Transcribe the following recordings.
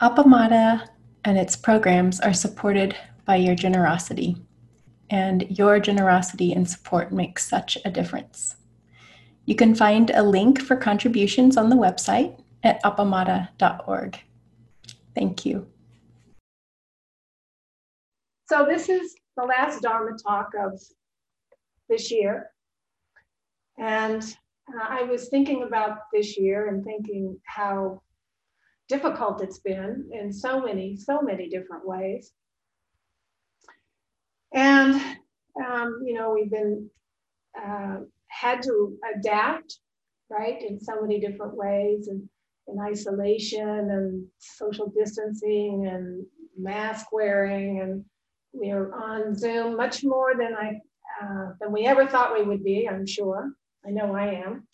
Appamada and its programs are supported by your generosity, and your generosity and support makes such a difference. You can find a link for contributions on the website at appamada.org. Thank you. So, this is the last Dharma talk of this year. And uh, I was thinking about this year and thinking how difficult it's been in so many, so many different ways. And, um, you know, we've been uh, had to adapt, right, in so many different ways and in isolation and social distancing and mask wearing. And we're on Zoom much more than I uh, than we ever thought we would be, I'm sure. I know I am.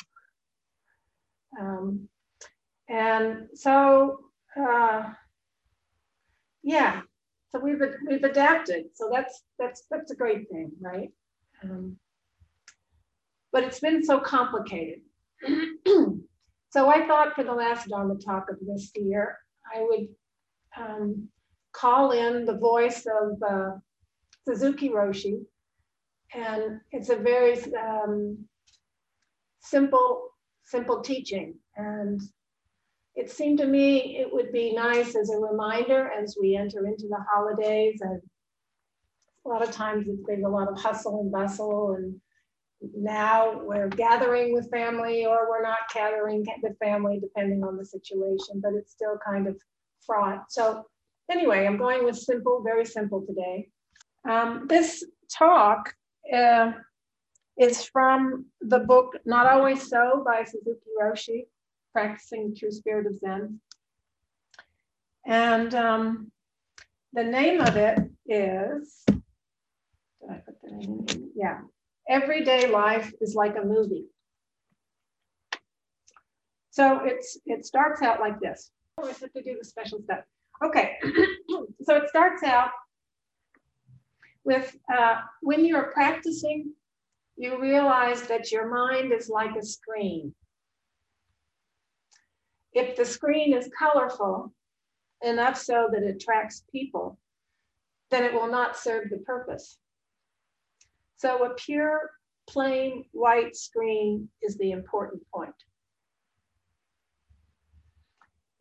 Um, and so, uh, yeah, so we've we've adapted. So that's that's that's a great thing, right? Um, but it's been so complicated. so I thought for the last Dharma talk of this year, I would um, call in the voice of uh, Suzuki Roshi, and it's a very um, simple simple teaching and it seemed to me it would be nice as a reminder as we enter into the holidays and a lot of times it's been a lot of hustle and bustle and now we're gathering with family or we're not gathering with family depending on the situation but it's still kind of fraught. So anyway i'm going with simple very simple today. Um, this talk uh, is from the book not always so by suzuki roshi practicing true spirit of Zen. And um, the name of it is, did I put the name in? Yeah, Everyday Life is Like a Movie. So it's it starts out like this. Oh, I have to do the special stuff. Okay, so it starts out with uh, when you're practicing, you realize that your mind is like a screen. If the screen is colorful enough so that it attracts people, then it will not serve the purpose. So a pure, plain white screen is the important point.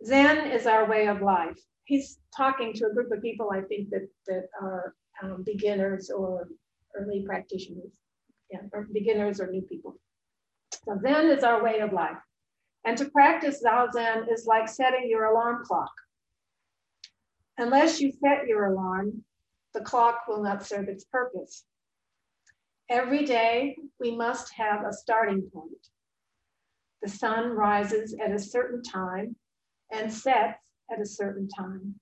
Zen is our way of life. He's talking to a group of people, I think, that, that are um, beginners or early practitioners, yeah, or beginners or new people. So Zen is our way of life. And to practice Zazen is like setting your alarm clock. Unless you set your alarm, the clock will not serve its purpose. Every day, we must have a starting point. The sun rises at a certain time and sets at a certain time,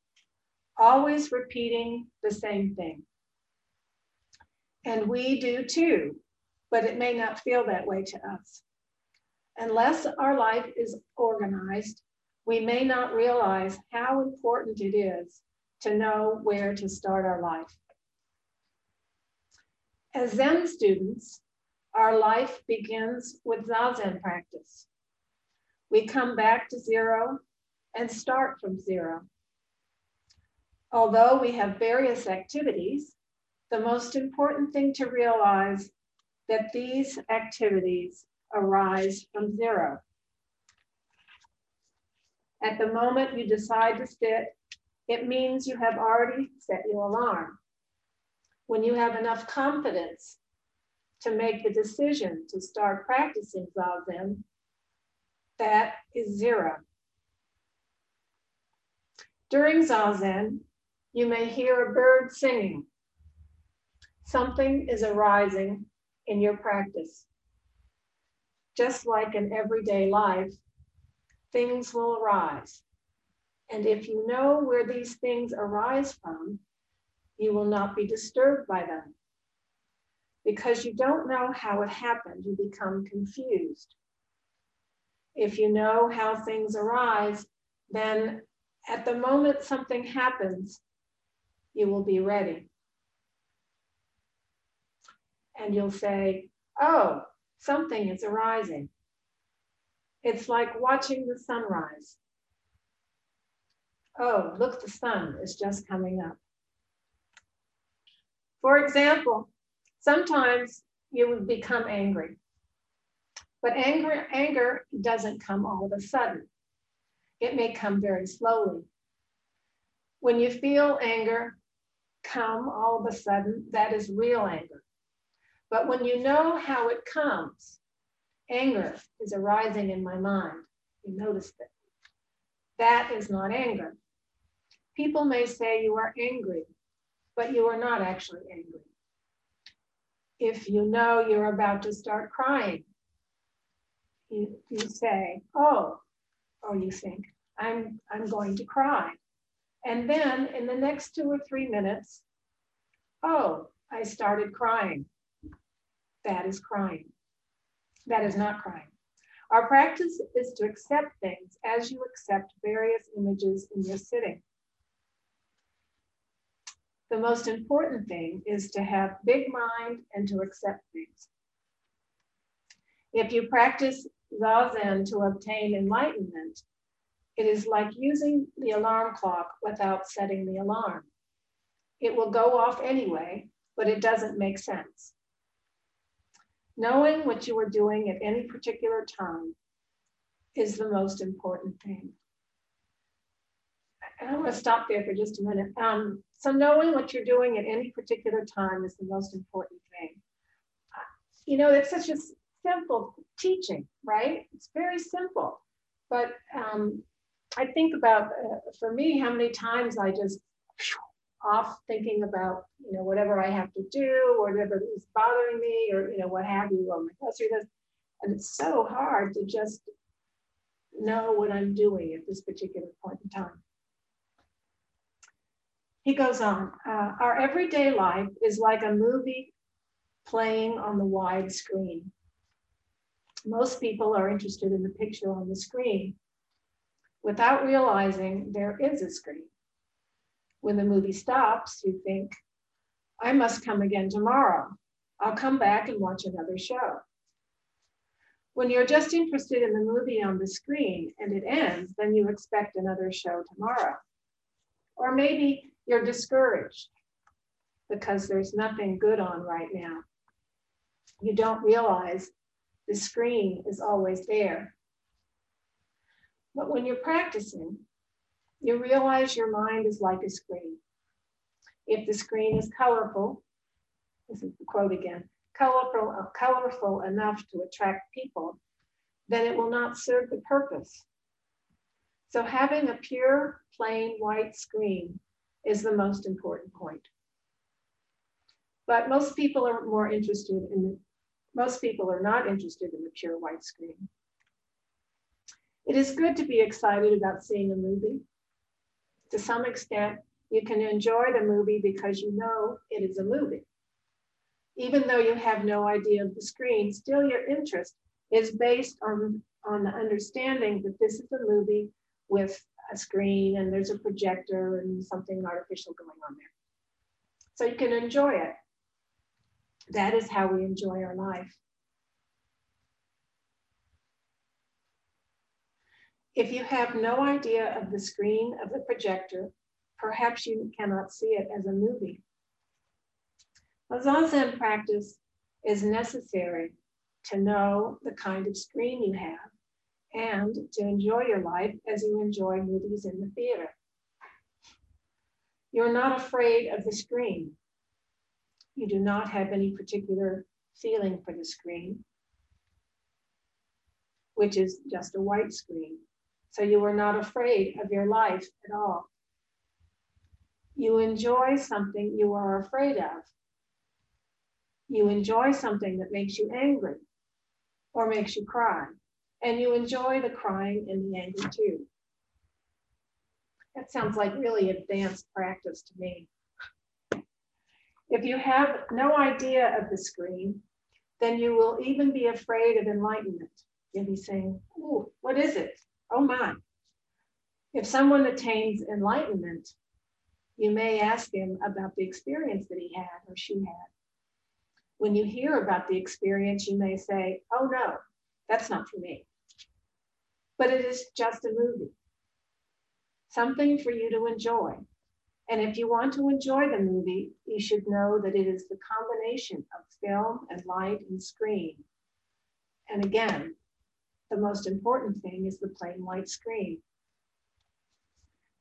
always repeating the same thing. And we do too, but it may not feel that way to us. Unless our life is organized, we may not realize how important it is to know where to start our life. As Zen students, our life begins with Zazen practice. We come back to zero and start from zero. Although we have various activities, the most important thing to realize that these activities arise from zero. At the moment you decide to sit, it means you have already set your alarm. When you have enough confidence to make the decision to start practicing Zazen, that is zero. During Zazen, you may hear a bird singing. Something is arising in your practice just like in everyday life, things will arise. And if you know where these things arise from, you will not be disturbed by them. Because you don't know how it happened, you become confused. If you know how things arise, then at the moment something happens, you will be ready. And you'll say, Oh, something is arising. It's like watching the sunrise. oh, look, the sun is just coming up. For example, sometimes you would become angry, but anger, anger doesn't come all of a sudden. It may come very slowly. When you feel anger come all of a sudden, that is real anger. But when you know how it comes, anger is arising in my mind. You notice that. That is not anger. People may say you are angry, but you are not actually angry. If you know you're about to start crying, you, you say, oh, or you think, I'm, I'm going to cry. And then in the next two or three minutes, oh, I started crying. That is crying. That is not crying. Our practice is to accept things as you accept various images in your sitting. The most important thing is to have big mind and to accept things. If you practice Zazen to obtain enlightenment, it is like using the alarm clock without setting the alarm. It will go off anyway, but it doesn't make sense. Knowing what you are doing at any particular time is the most important thing. I want to stop there for just a minute. Um, so knowing what you're doing at any particular time is the most important thing. You know, it's such a simple teaching, right? It's very simple. But um, I think about, uh, for me, how many times I just off thinking about, you know, whatever I have to do or whatever is bothering me or, you know, what have you, or my grocery list. And it's so hard to just know what I'm doing at this particular point in time. He goes on, uh, our everyday life is like a movie playing on the wide screen. Most people are interested in the picture on the screen without realizing there is a screen. When the movie stops, you think, I must come again tomorrow. I'll come back and watch another show. When you're just interested in the movie on the screen and it ends, then you expect another show tomorrow. Or maybe you're discouraged because there's nothing good on right now. You don't realize the screen is always there. But when you're practicing, you realize your mind is like a screen. If the screen is colorful, this is the quote again, colorful, uh, colorful enough to attract people, then it will not serve the purpose. So having a pure, plain white screen is the most important point. But most people are more interested in, the, most people are not interested in the pure white screen. It is good to be excited about seeing a movie to some extent, you can enjoy the movie because you know it is a movie. Even though you have no idea of the screen, still your interest is based on, on the understanding that this is a movie with a screen and there's a projector and something artificial going on there. So you can enjoy it. That is how we enjoy our life. If you have no idea of the screen of the projector, perhaps you cannot see it as a movie. A Zazen practice is necessary to know the kind of screen you have and to enjoy your life as you enjoy movies in the theater. You're not afraid of the screen. You do not have any particular feeling for the screen, which is just a white screen. So you are not afraid of your life at all. You enjoy something you are afraid of. You enjoy something that makes you angry or makes you cry. And you enjoy the crying and the anger too. That sounds like really advanced practice to me. If you have no idea of the screen, then you will even be afraid of enlightenment. You'll be saying, Ooh, what is it? Oh my. If someone attains enlightenment, you may ask him about the experience that he had or she had. When you hear about the experience, you may say, oh no, that's not for me. But it is just a movie. something for you to enjoy. And if you want to enjoy the movie, you should know that it is the combination of film and light and screen. And again, the most important thing is the plain white screen.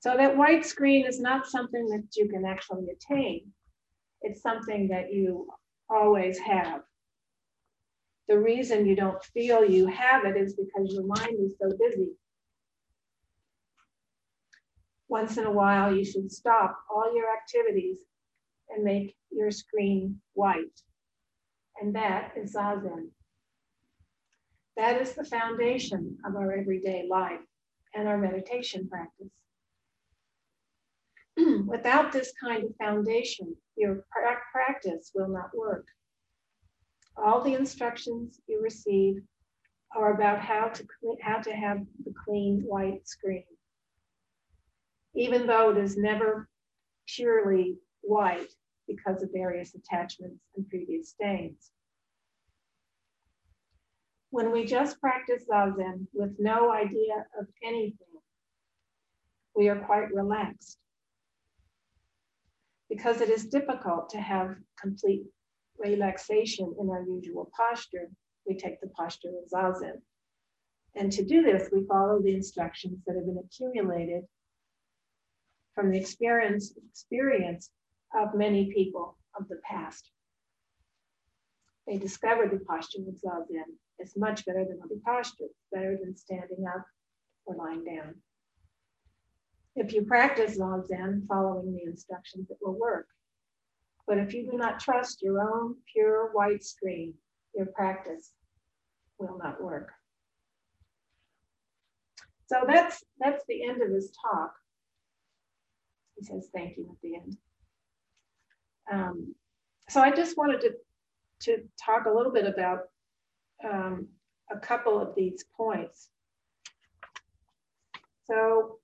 So that white screen is not something that you can actually attain. It's something that you always have. The reason you don't feel you have it is because your mind is so busy. Once in a while, you should stop all your activities and make your screen white. And that is Zazen. That is the foundation of our everyday life and our meditation practice. Without this kind of foundation, your practice will not work. All the instructions you receive are about how to how to have the clean white screen. Even though it is never purely white because of various attachments and previous stains. When we just practice Zazen with no idea of anything, we are quite relaxed because it is difficult to have complete relaxation in our usual posture, we take the posture of zazen. And to do this, we follow the instructions that have been accumulated from the experience, experience of many people of the past. They discovered the posture of zazen is much better than other postures, better than standing up or lying down. If you practice zazen following the instructions, it will work. But if you do not trust your own pure white screen, your practice will not work. So that's that's the end of his talk. He says thank you at the end. Um, so I just wanted to to talk a little bit about um, a couple of these points. So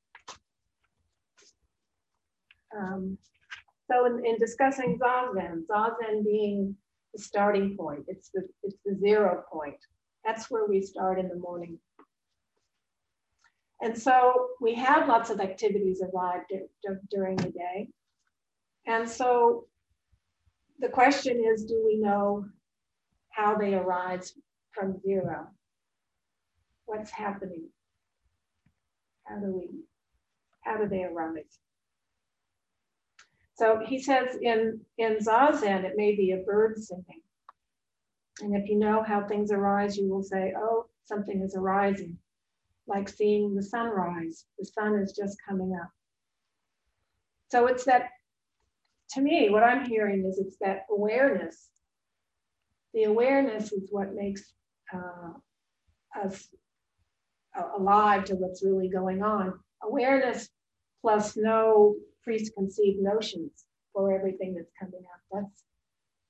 um, so in, in discussing Zazen, Zazen being the starting point, it's the, it's the zero point. That's where we start in the morning. And so we have lots of activities arrived during the day. And so the question is, do we know how they arise from zero? What's happening? How do we, how do they arise? So he says in, in Zazen, it may be a bird singing. And if you know how things arise, you will say, oh, something is arising, like seeing the sunrise. The sun is just coming up. So it's that, to me, what I'm hearing is it's that awareness. The awareness is what makes uh, us alive to what's really going on. Awareness plus no preconceived notions for everything that's coming up. That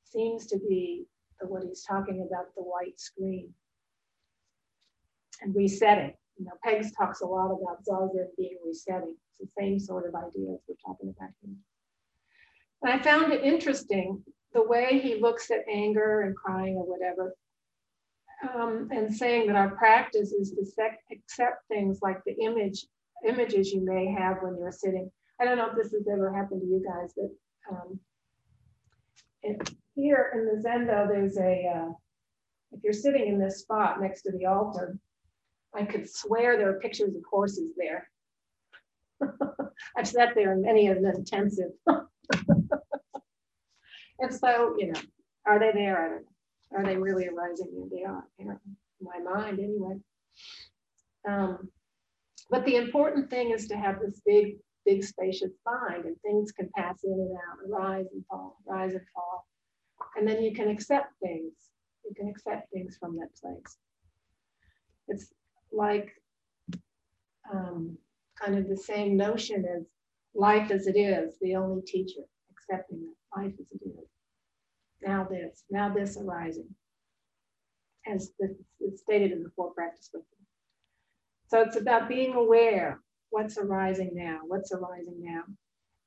seems to be what he's talking about the white screen and resetting. You know, Pegs talks a lot about Zazen being resetting. It's the same sort of ideas we're talking about here. And I found it interesting the way he looks at anger and crying or whatever, um, and saying that our practice is to accept things like the image images you may have when you're sitting I don't know if this has ever happened to you guys, but um, it, here in the Zendo, there's a, uh, if you're sitting in this spot next to the altar, I could swear there are pictures of horses there. I've sat there in many of the intensive. and so, you know, are they there? I don't know. Are they really arising? They are, in my mind anyway. Um, but the important thing is to have this big big spacious mind and things can pass in and out rise and fall, rise and fall. And then you can accept things. You can accept things from that place. It's like um, kind of the same notion as life as it is, the only teacher, accepting that life as it is. Now this, now this arising, as it's stated in the four practice book. So it's about being aware what's arising now, what's arising now,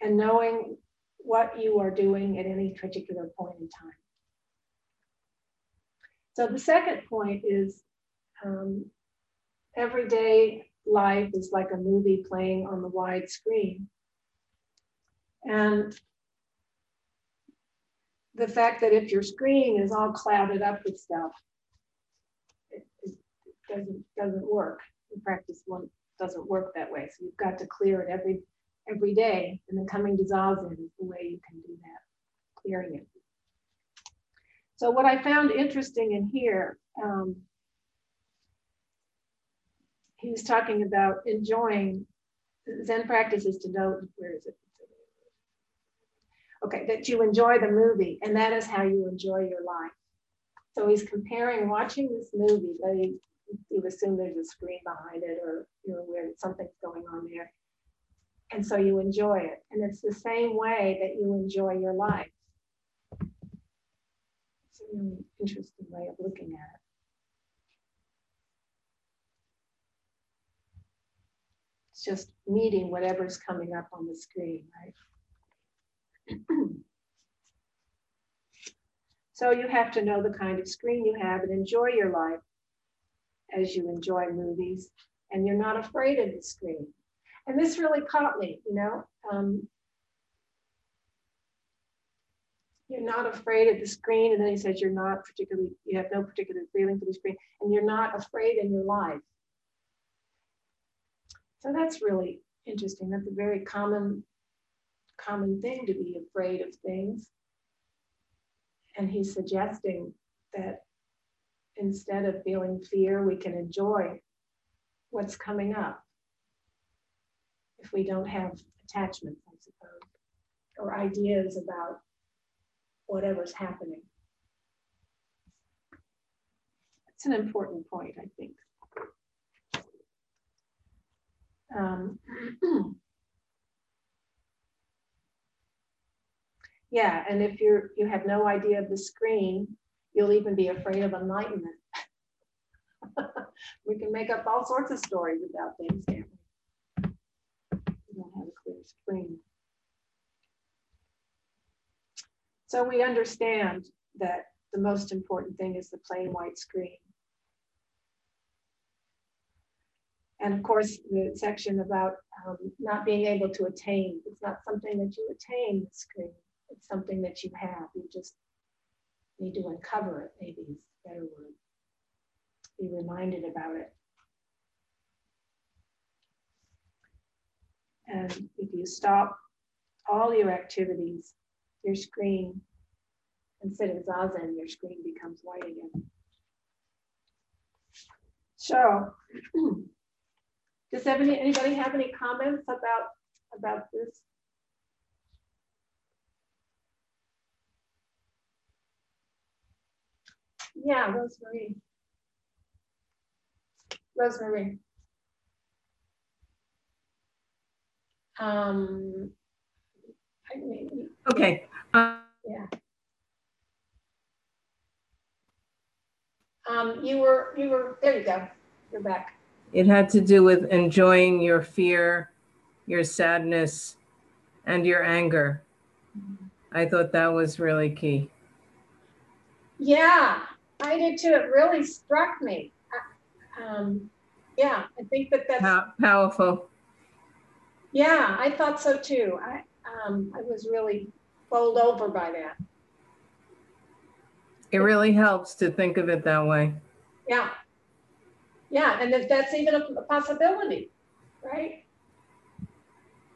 and knowing what you are doing at any particular point in time. So the second point is um, every day life is like a movie playing on the wide screen. And the fact that if your screen is all clouded up with stuff, it, it doesn't doesn't work. In practice, one doesn't work that way. So you've got to clear it every every day, and then coming to zazen is the way you can do that, clearing it. So what I found interesting in here, um, he was talking about enjoying Zen practices to know where is it? Okay, that you enjoy the movie, and that is how you enjoy your life. So he's comparing watching this movie, he, you assume there's a screen behind it, or you're aware that something's going on there. And so you enjoy it. And it's the same way that you enjoy your life. It's a really interesting way of looking at it. It's just meeting whatever's coming up on the screen, right? So you have to know the kind of screen you have and enjoy your life as you enjoy movies and you're not afraid of the screen. And this really caught me, you know. Um, you're not afraid of the screen. And then he says you're not particularly, you have no particular feeling for the screen, and you're not afraid in your life. So that's really interesting. That's a very common common thing to be afraid of things. And he's suggesting that instead of feeling fear, we can enjoy what's coming up if we don't have attachments, I suppose, or ideas about whatever's happening. It's an important point, I think. Um, Yeah, and if you're you have no idea of the screen, you'll even be afraid of enlightenment. we can make up all sorts of stories about things, can't we? We don't have a clear screen. So we understand that the most important thing is the plain white screen. And of course, the section about um, not being able to attain, it's not something that you attain the screen it's something that you have. You just need to uncover it, maybe is a better word. Be reminded about it. And if you stop all your activities, your screen, instead of zazen, your screen becomes white again. So, does anybody, anybody have any comments about, about this Yeah, Rosemary. Rosemary. Um, I mean, Okay. Yeah. Um, you were, you were, there you go. You're back. It had to do with enjoying your fear, your sadness, and your anger. I thought that was really key. Yeah, I did too. It really struck me. Um, yeah, I think that that's Pow- powerful. Yeah, I thought so too. I um, I was really bowled over by that. It really helps to think of it that way. Yeah, yeah, and if that's even a, a possibility, right?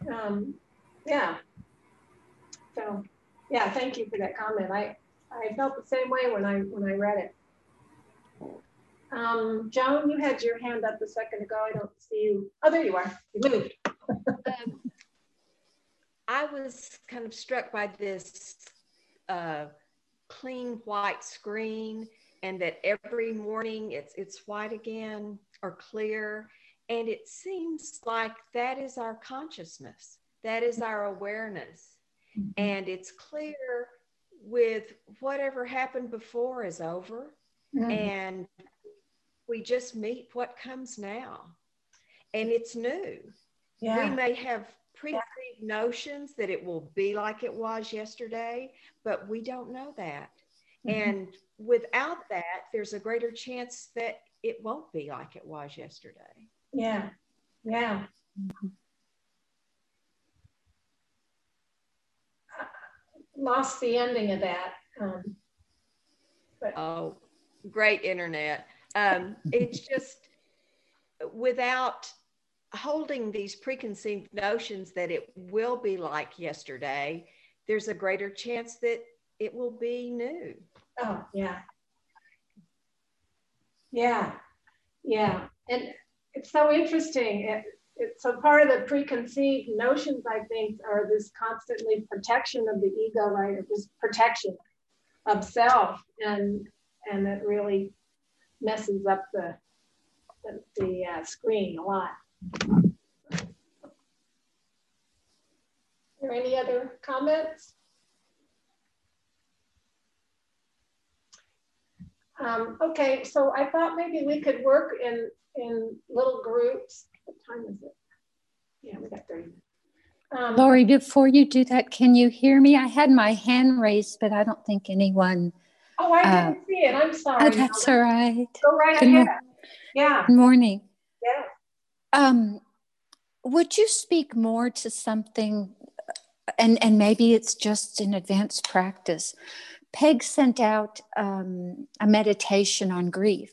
Um, yeah. So, yeah, thank you for that comment. I I felt the same way when I when I read it. Um, Joan, you had your hand up a second ago. I don't see you. Oh, there you are. You moved. um, I was kind of struck by this uh, clean white screen, and that every morning it's it's white again or clear, and it seems like that is our consciousness. That is our awareness, mm-hmm. and it's clear with whatever happened before is over mm-hmm. and we just meet what comes now and it's new yeah. we may have pre notions that it will be like it was yesterday but we don't know that mm-hmm. and without that there's a greater chance that it won't be like it was yesterday yeah Yeah. Lost the ending of that. Um, but. Oh, great internet. Um, it's just without holding these preconceived notions that it will be like yesterday, there's a greater chance that it will be new. Oh, yeah. Yeah. Yeah. And it's so interesting. It, it, so part of the preconceived notions, I think, are this constantly protection of the ego, right? Or this protection of self. And and it really messes up the the, the uh, screen a lot. Are there any other comments? Um, okay, so I thought maybe we could work in, in little groups. What time is it? Yeah, we got 30 minutes. Um, Lori, before you do that, can you hear me? I had my hand raised, but I don't think anyone. Oh, I didn't uh, see it. I'm sorry. Oh, that's all right. Go right Good ahead. Yeah. Good morning. Yeah. Um, would you speak more to something, and, and maybe it's just an advanced practice? Peg sent out um, a meditation on grief,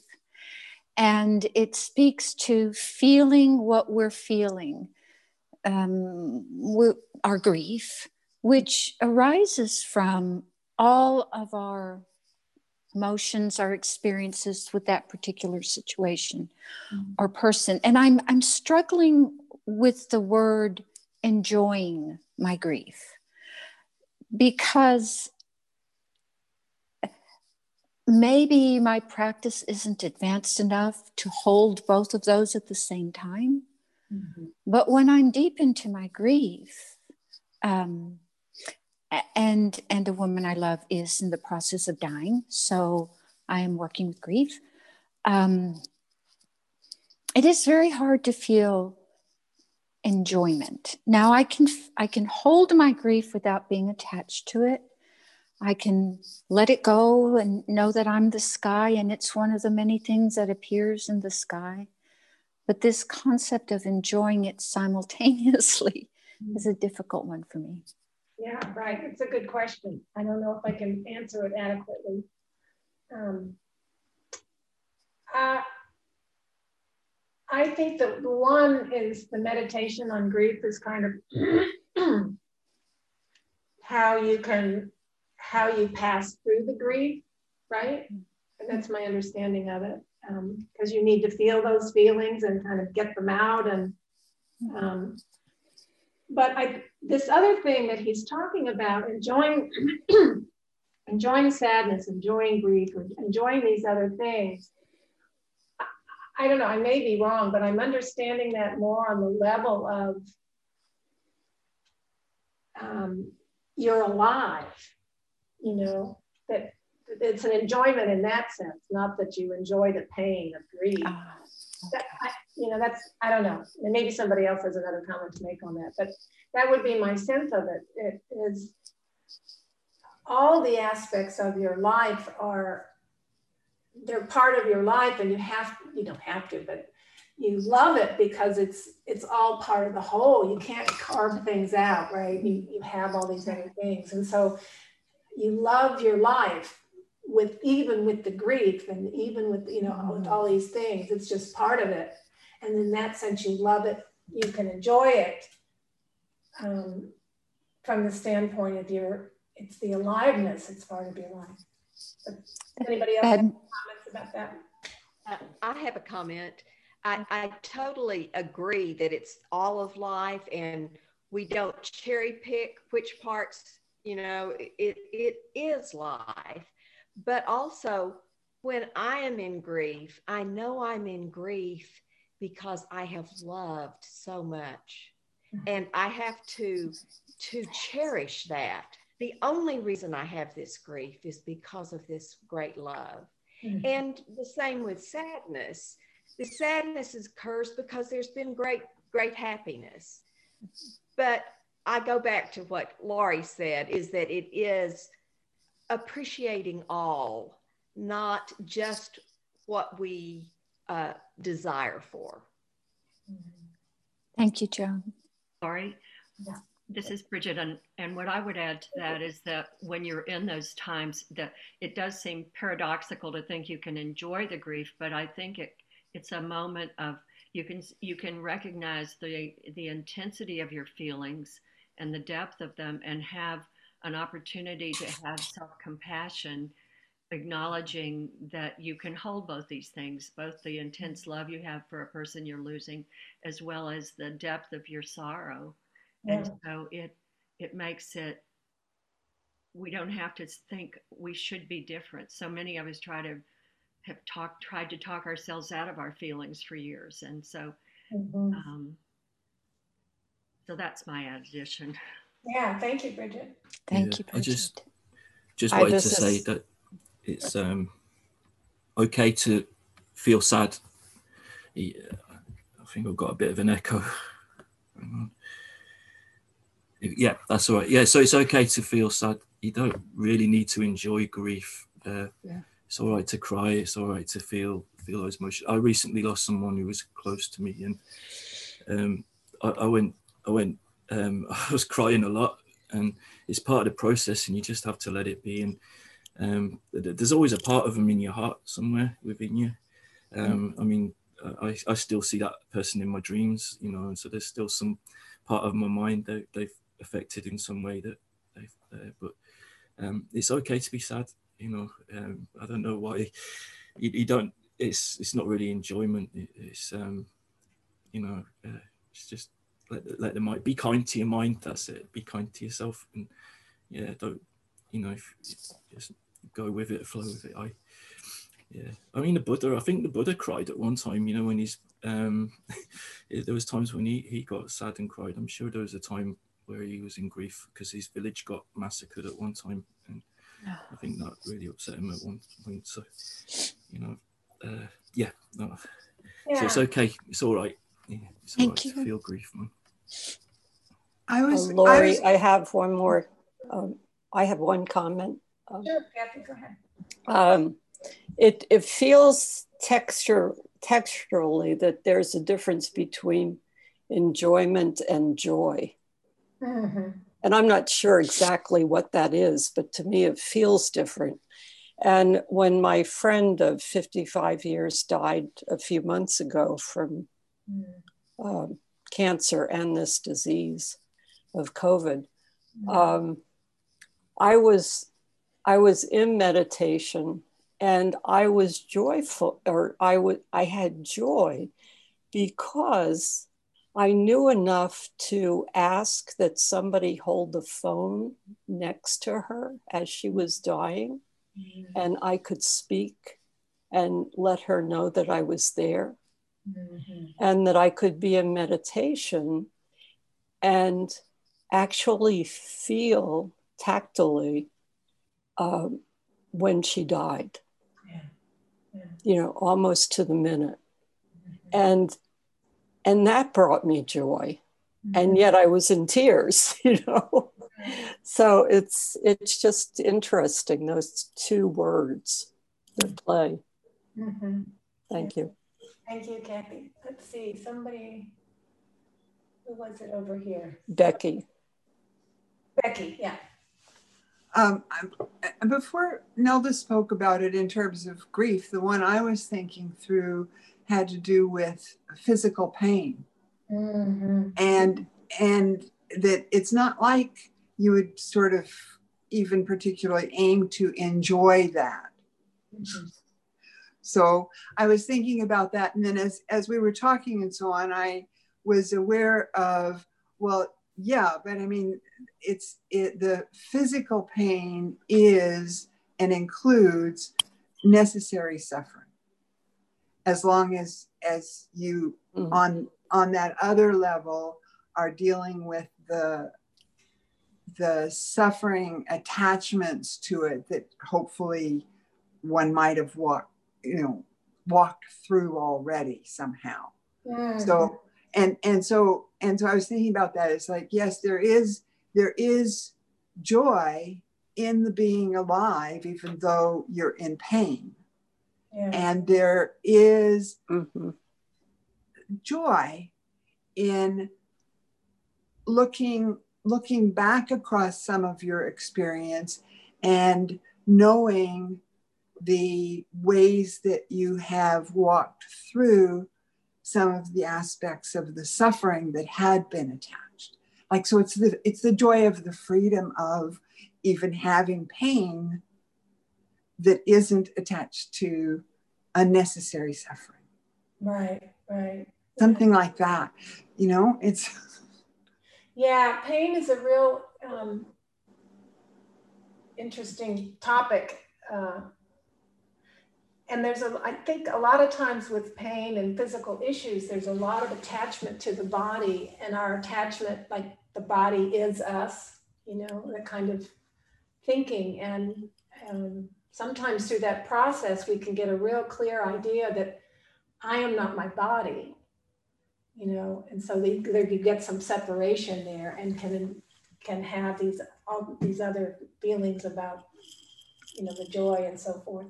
and it speaks to feeling what we're feeling, um, we, our grief, which arises from all of our emotions, our experiences with that particular situation mm-hmm. or person. And I'm I'm struggling with the word enjoying my grief because maybe my practice isn't advanced enough to hold both of those at the same time. Mm-hmm. But when I'm deep into my grief, um, and and the woman I love is in the process of dying, so I am working with grief. Um, it is very hard to feel enjoyment. Now I can I can hold my grief without being attached to it. I can let it go and know that I'm the sky and it's one of the many things that appears in the sky. But this concept of enjoying it simultaneously mm-hmm. is a difficult one for me. Yeah, right. It's a good question. I don't know if I can answer it adequately. Um, uh, I think that one is the meditation on grief is kind of how you can how you pass through the grief, right? And that's my understanding of it. Because um, you need to feel those feelings and kind of get them out and um, but I this other thing that he's talking about, enjoying enjoying sadness, enjoying grief, enjoying these other things. I, don't know, I may be wrong, but I'm understanding that more on the level of um, you're alive, you know, that it's an enjoyment in that sense, not that you enjoy the pain of grief. Ah, okay. that, I, you know, that's, I don't know. Maybe somebody else has another comment to make on that, but that would be my sense of it. It is all the aspects of your life are, they're part of your life and you have, you don't have to, but you love it because it's it's all part of the whole. You can't carve things out right? You, you have all these other things. And so you love your life with even with the grief and even with you know with all these things. It's just part of it and in that sense you love it you can enjoy it um, from the standpoint of your it's the aliveness it's part of your life. But anybody else have comments about that? Uh, i have a comment. I, I totally agree that it's all of life and we don't cherry pick which parts you know it, it is life. But also when i am in grief i know i'm in grief because I have loved so much mm-hmm. and I have to to cherish that. The only reason I have this grief is because of this great love. Mm-hmm. And the same with sadness. The sadness occurs because there's been great great happiness. But I go back to what Laurie said is that it is appreciating all, not just what we uh, desire for. Thank you, Joan. Sorry. Yeah. This is Bridget, and, and what I would add to that is that when you're in those times, that it does seem paradoxical to think you can enjoy the grief, but I think it it's a moment of you can you can recognize the the intensity of your feelings and the depth of them, and have an opportunity to have self compassion acknowledging that you can hold both these things both the intense love you have for a person you're losing as well as the depth of your sorrow yeah. and so it it makes it we don't have to think we should be different so many of us try to have talked tried to talk ourselves out of our feelings for years and so mm-hmm. um, so that's my addition yeah thank you bridget thank yeah, you bridget. i just just wanted to say that it's um, okay to feel sad. I think I've got a bit of an echo. Yeah, that's all right. Yeah, so it's okay to feel sad. You don't really need to enjoy grief. Uh, yeah. It's all right to cry. It's all right to feel feel those emotions. I recently lost someone who was close to me, and um, I, I, went, I went, um, I was crying a lot, and it's part of the process, and you just have to let it be. And um, there's always a part of them in your heart somewhere within you. Um, I mean, I, I still see that person in my dreams, you know, and so there's still some part of my mind that they've affected in some way that they've, uh, but um, it's okay to be sad, you know. Um, I don't know why you, you, don't. It's it's not really enjoyment. it's um, you know, uh, it's just let let the mind be kind to your mind. That's it. Be kind to yourself, and yeah, don't you know, if, just go with it, flow with it. I, yeah, I mean the Buddha. I think the Buddha cried at one time. You know, when he's um, there was times when he he got sad and cried. I'm sure there was a time where he was in grief because his village got massacred at one time, and I think that really upset him at one point. So, you know, uh, yeah, no, yeah. so it's okay. It's all right. Yeah, it's all Thank right you. to feel grief, man. I was, uh, Lori, I, was... I have one more. Um, I have one comment. Um, sure, Kathy, go ahead. Um, it, it feels texture texturally that there's a difference between enjoyment and joy. Mm-hmm. And I'm not sure exactly what that is, but to me it feels different. And when my friend of 55 years died a few months ago from mm. um, cancer and this disease of COVID, mm. um, I was I was in meditation and I was joyful or I would I had joy because I knew enough to ask that somebody hold the phone next to her as she was dying mm-hmm. and I could speak and let her know that I was there mm-hmm. and that I could be in meditation and actually feel tactily um, when she died. Yeah. Yeah. You know, almost to the minute, mm-hmm. and and that brought me joy, mm-hmm. and yet I was in tears. You know, so it's it's just interesting those two words that play. Mm-hmm. Thank you. Thank you, Kathy. Let's see, somebody. Who was it over here? Becky. Becky, yeah. Um, before Nelda spoke about it in terms of grief, the one I was thinking through had to do with physical pain, mm-hmm. and and that it's not like you would sort of even particularly aim to enjoy that. Mm-hmm. So I was thinking about that, and then as as we were talking and so on, I was aware of well, yeah, but I mean, it's it, the physical pain is and includes necessary suffering as long as as you mm-hmm. on on that other level are dealing with the the suffering attachments to it that hopefully one might have walked you know walked through already somehow mm-hmm. so and and so and so i was thinking about that it's like yes there is there is joy in the being alive even though you're in pain yeah. and there is mm-hmm. joy in looking looking back across some of your experience and knowing the ways that you have walked through some of the aspects of the suffering that had been attached. Like so it's the it's the joy of the freedom of even having pain that isn't attached to unnecessary suffering. Right right. Something like that you know it's yeah pain is a real um, interesting topic uh, and there's a i think a lot of times with pain and physical issues there's a lot of attachment to the body and our attachment like the body is us you know that kind of thinking. And um, sometimes through that process we can get a real clear idea that i am not my body you know? And so they, there you get some separation there and can can have these all these other feelings about you know the joy and so forth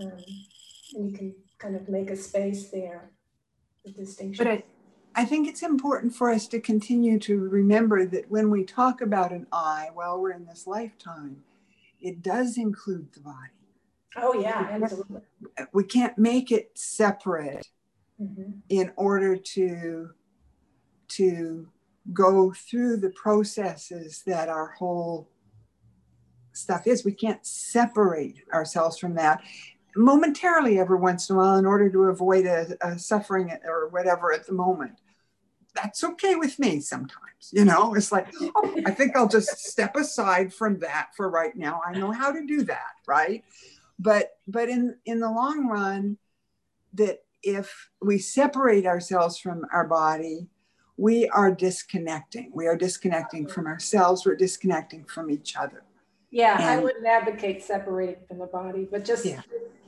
um, and you can kind of make a space there the distinction. But I, I think it's important for us to continue to remember that when we talk about an I while we're in this lifetime it does include the body. Oh yeah absolutely. we can't make it separate mm-hmm. in order to to go through the processes that our whole stuff is. We can't separate ourselves from that momentarily every once in a while in order to avoid a, a suffering or whatever at the moment. That's okay with me sometimes you know? It's like oh, i think i'll just step aside from that for right now. I know how to do that right? But but in in the long run that if we separate ourselves from our body we are disconnecting. We are disconnecting from ourselves. We're disconnecting from each other. Yeah and, i wouldn't advocate separating from the body but just yeah.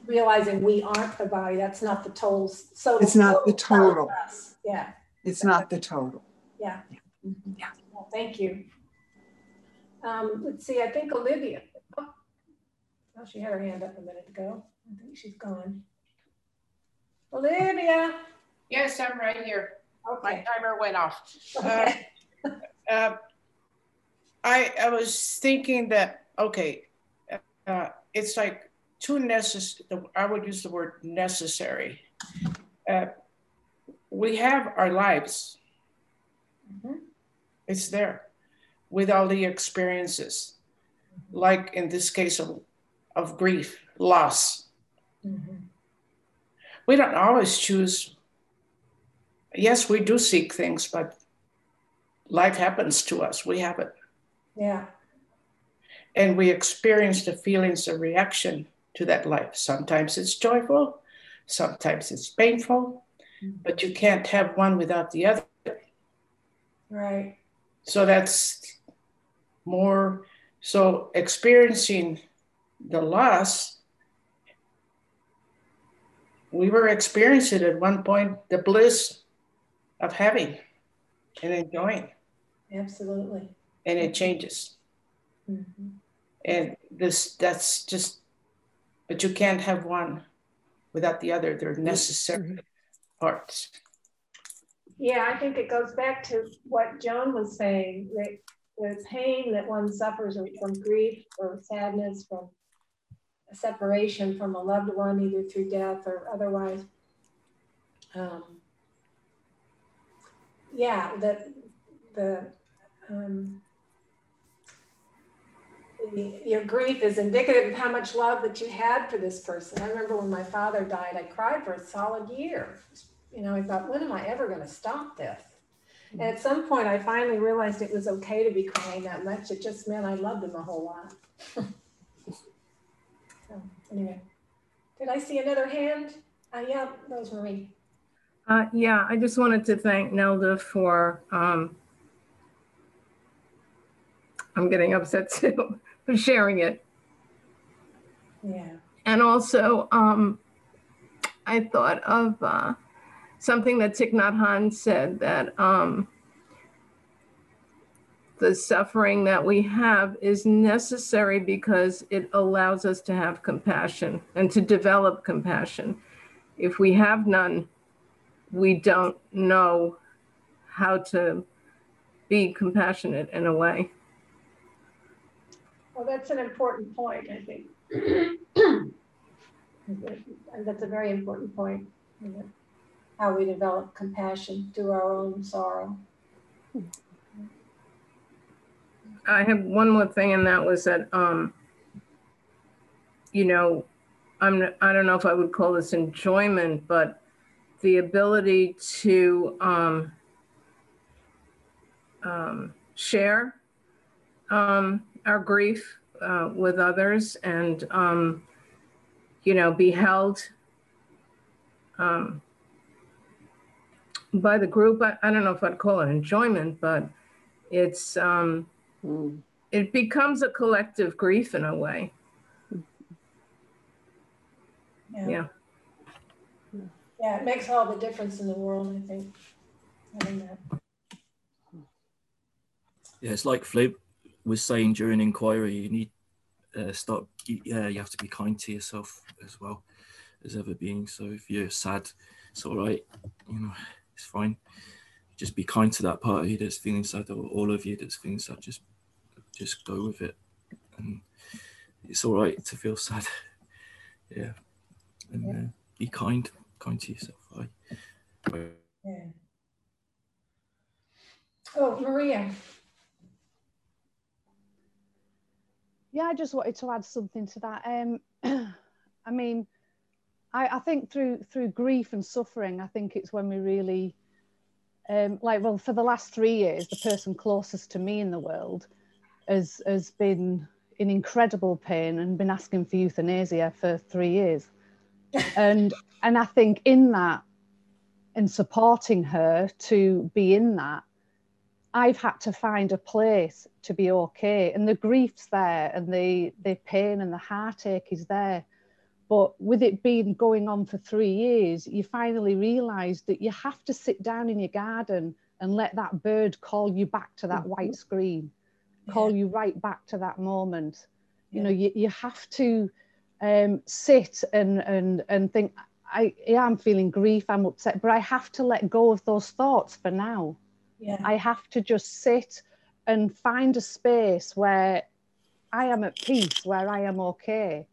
Realizing we aren't the body that's not the total so it's not the total yeah it's not the total yeah yeah, mm-hmm. yeah. Well, thank you um, let's see i think olivia oh, oh she had her hand up a minute ago i think she's gone Olivia. Yes, I'm right here. Okay. My timer went off. Okay. Uh, uh, I, I was thinking that, okay, uh, it's like too necessary, I would use the word necessary. Uh, we have our lives. Mm-hmm. It's there with all the experiences, like in this case of, of grief, loss. Mm-hmm we don't always choose. Yes, we do seek things, but life happens to us. We have it. Yeah. And we experience the feelings of reaction to that life. Sometimes it's joyful, sometimes it's painful, mm-hmm. but you can't have one without the other. Right. So that's more so experiencing the loss we were experiencing at one point the bliss of having and enjoying. Absolutely. And it changes. Mm-hmm. And this that's just but you can't have one without the other. They're necessary mm-hmm. parts. Yeah, I think it goes back to what Joan was saying, that the pain that one suffers from grief or sadness, from a separation from a loved one, either through death or otherwise. Um, yeah, the the, um, your grief is indicative of how much love that you had for this person. I remember when my father died, I cried for a solid year. You know, I thought, when am I ever going to stop this? And at some point, I finally realized it was okay to be crying that much. It just meant I loved him a whole lot. anyway, did I see another hand? Uh, yeah, Rosemary. Uh, yeah, I just wanted to thank Nelda for, um, I'm getting upset too, for sharing it. Yeah. And also, um, I thought of uh, something that Thich Nhat Hanh said that um, the suffering that we have is necessary because it allows us to have compassion and to develop compassion. If we have none, we don't know how to be compassionate in a way. Well, that's an important point, I think. and that's a very important point. How we develop compassion through our own sorrow. I have one more thing, and that was that, um, you know, I'm I don't know if I would call this enjoyment, but the ability to um, um, share um, our grief uh, with others and um, you know be held um, by the group. I, I, don't know if I'd call it enjoyment, but it's um, mm. it becomes a collective grief in a way. Yeah. yeah. Yeah, it makes all the difference in the world, I think. Yeah, it's like Flip was saying during inquiry, you need uh, start. Yeah, you have to be kind to yourself as well as other beings. So if you're sad, it's all right. You know, it's fine. Just be kind to that part of you that's feeling sad, or all of you that's feeling sad. Just, just go with it, and it's all right to feel sad. Yeah and uh, be kind, kind to yourself. I, yeah. Oh, Maria. Yeah, I just wanted to add something to that. Um, I mean, I, I think through through grief and suffering, I think it's when we really, um, like, well, for the last three years, the person closest to me in the world has has been in incredible pain and been asking for euthanasia for three years and and I think in that and supporting her to be in that, I've had to find a place to be okay. And the grief's there and the the pain and the heartache is there. But with it being going on for three years, you finally realise that you have to sit down in your garden and let that bird call you back to that mm-hmm. white screen, call yeah. you right back to that moment. Yeah. You know, you, you have to um, sit and and and think I yeah I'm feeling grief I'm upset but I have to let go of those thoughts for now yeah. I have to just sit and find a space where I am at peace where I am okay.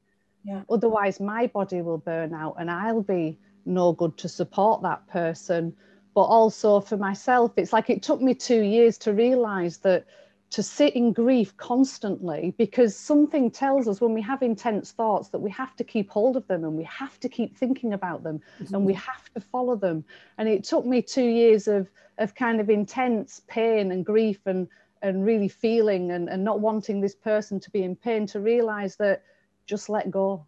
Yeah. Otherwise my body will burn out and I'll be no good to support that person. But also for myself it's like it took me 2 years to realize that to sit in grief constantly because something tells us when we have intense thoughts that we have to keep hold of them and we have to keep thinking about them mm-hmm. and we have to follow them and it took me two years of of kind of intense pain and grief and and really feeling and, and not wanting this person to be in pain to realize that just let go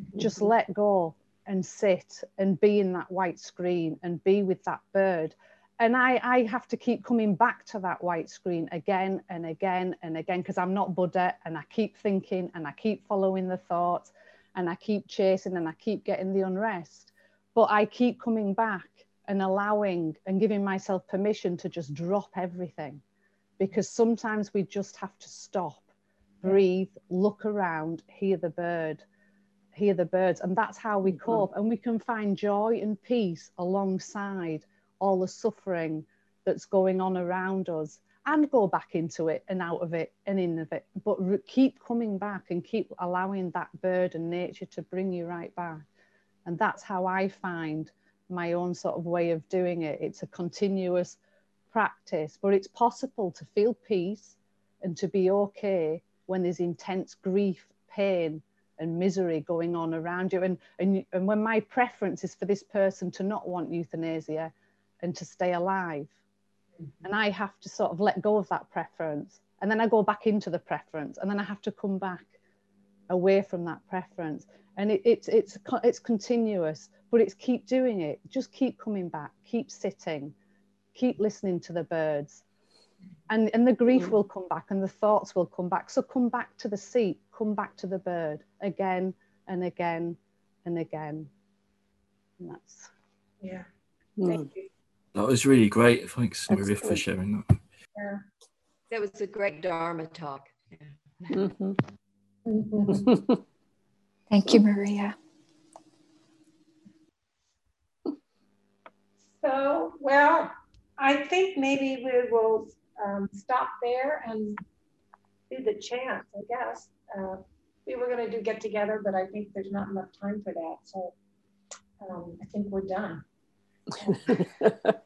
mm-hmm. just let go and sit and be in that white screen and be with that bird and I, I have to keep coming back to that white screen again and again and again because I'm not Buddha and I keep thinking and I keep following the thoughts and I keep chasing and I keep getting the unrest. But I keep coming back and allowing and giving myself permission to just drop everything because sometimes we just have to stop, breathe, look around, hear the bird, hear the birds. And that's how we mm-hmm. cope. And we can find joy and peace alongside all the suffering that's going on around us and go back into it and out of it and in of it but re- keep coming back and keep allowing that bird and nature to bring you right back. And that's how i find my own sort of way of doing it. It's a continuous practice but it's possible to feel peace and to be okay when there's intense grief pain and misery going on around you. And, and and when my preference is for this person to not want euthanasia and to stay alive. Mm-hmm. And I have to sort of let go of that preference. And then I go back into the preference. And then I have to come back away from that preference. And it, it's, it's, it's continuous, but it's keep doing it. Just keep coming back, keep sitting, keep listening to the birds. And, and the grief mm-hmm. will come back and the thoughts will come back. So come back to the seat, come back to the bird again and again and again. And that's, yeah. Thank mm. you. That was really great. Thanks, That's Maria, for sharing that. Yeah. That was a great Dharma talk. Mm-hmm. Thank you, Maria. So, well, I think maybe we will um, stop there and do the chant, I guess. Uh, we were going to do get together, but I think there's not enough time for that. So um, I think we're done.